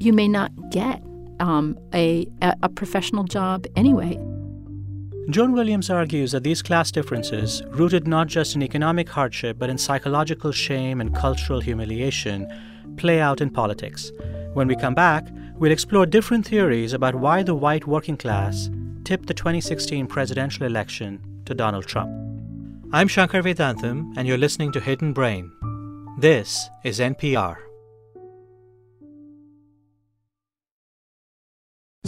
you may not get um, a, a professional job anyway. Joan Williams argues that these class differences, rooted not just in economic hardship but in psychological shame and cultural humiliation, play out in politics. When we come back, we'll explore different theories about why the white working class tipped the 2016 presidential election to Donald Trump. I'm Shankar Vedantam, and you're listening to Hidden Brain. This is NPR.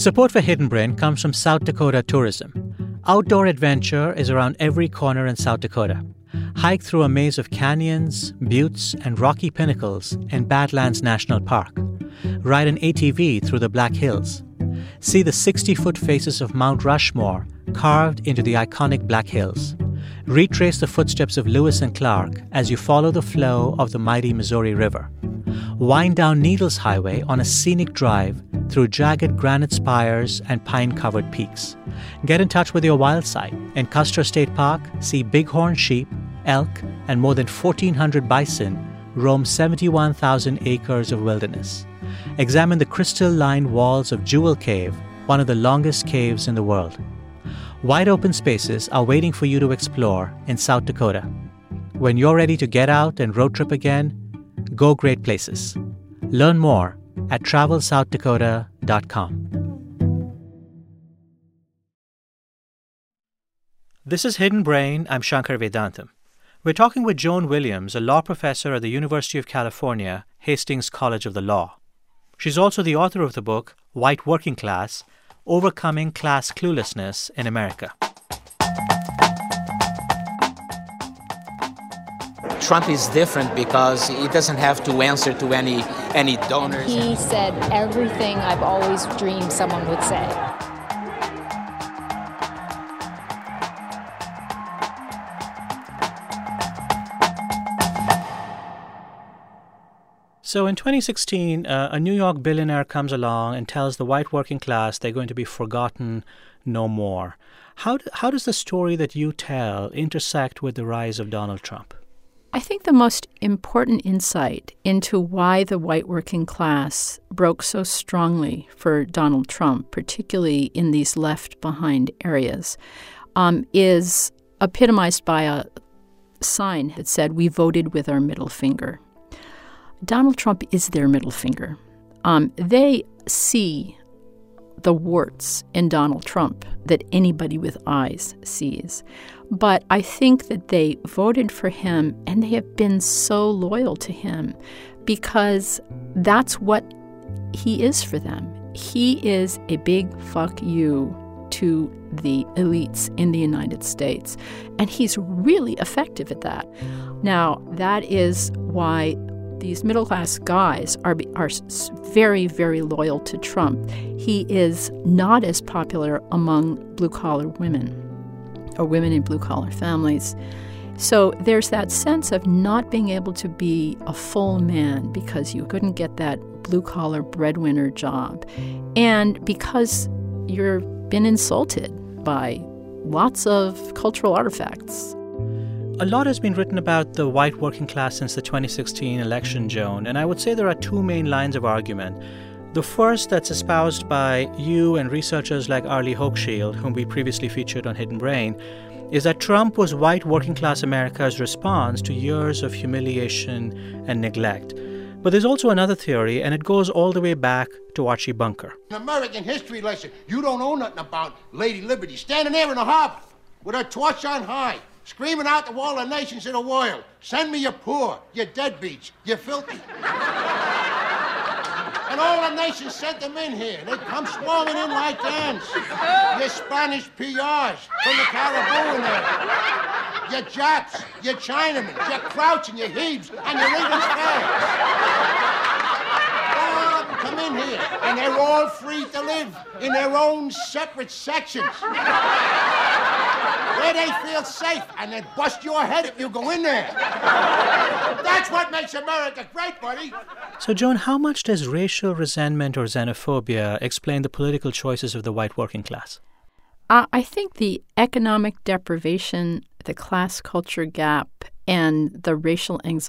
Support for Hidden Brain comes from South Dakota Tourism. Outdoor adventure is around every corner in South Dakota. Hike through a maze of canyons, buttes, and rocky pinnacles in Badlands National Park. Ride an ATV through the Black Hills. See the 60 foot faces of Mount Rushmore carved into the iconic Black Hills. Retrace the footsteps of Lewis and Clark as you follow the flow of the mighty Missouri River. Wind down Needles Highway on a scenic drive through jagged granite spires and pine covered peaks. Get in touch with your wild site. In Custer State Park, see bighorn sheep, elk, and more than 1,400 bison roam 71,000 acres of wilderness. Examine the crystal lined walls of Jewel Cave, one of the longest caves in the world. Wide open spaces are waiting for you to explore in South Dakota. When you're ready to get out and road trip again, go great places. Learn more at travelsouthdakota.com. This is Hidden Brain. I'm Shankar Vedantam. We're talking with Joan Williams, a law professor at the University of California, Hastings College of the Law. She's also the author of the book White Working Class Overcoming Class Cluelessness in America. Trump is different because he doesn't have to answer to any any donors. He said everything I've always dreamed someone would say. So in 2016, uh, a New York billionaire comes along and tells the white working class they're going to be forgotten no more. How, do, how does the story that you tell intersect with the rise of Donald Trump? I think the most important insight into why the white working class broke so strongly for Donald Trump, particularly in these left behind areas, um, is epitomized by a sign that said, We voted with our middle finger. Donald Trump is their middle finger. Um, they see the warts in Donald Trump that anybody with eyes sees. But I think that they voted for him and they have been so loyal to him because that's what he is for them. He is a big fuck you to the elites in the United States. And he's really effective at that. Now, that is why these middle class guys are, are very, very loyal to Trump. He is not as popular among blue collar women or women in blue collar families. So there's that sense of not being able to be a full man because you couldn't get that blue collar breadwinner job. And because you've been insulted by lots of cultural artifacts. A lot has been written about the white working class since the 2016 election, Joan, and I would say there are two main lines of argument. The first, that's espoused by you and researchers like Arlie Hochschild, whom we previously featured on Hidden Brain, is that Trump was white working class America's response to years of humiliation and neglect. But there's also another theory, and it goes all the way back to Archie Bunker. An American history lesson. You don't know nothing about Lady Liberty standing there in the harbor with her torch on high, screaming out to all the nations in the world, send me your poor, your deadbeats, your filthy. And all the nations sent them in here. They come swarming in like ants. Your Spanish PRs from the Caribbean there. Your Japs, your Chinamen, your Krauts and your Hebes, and your of them come in here, and they're all free to live in their own separate sections. Where they feel safe, and then bust your head if you go in there. That's what makes America great, buddy. So, Joan, how much does racial resentment or xenophobia explain the political choices of the white working class? Uh, I think the economic deprivation, the class culture gap, and the racial anxiety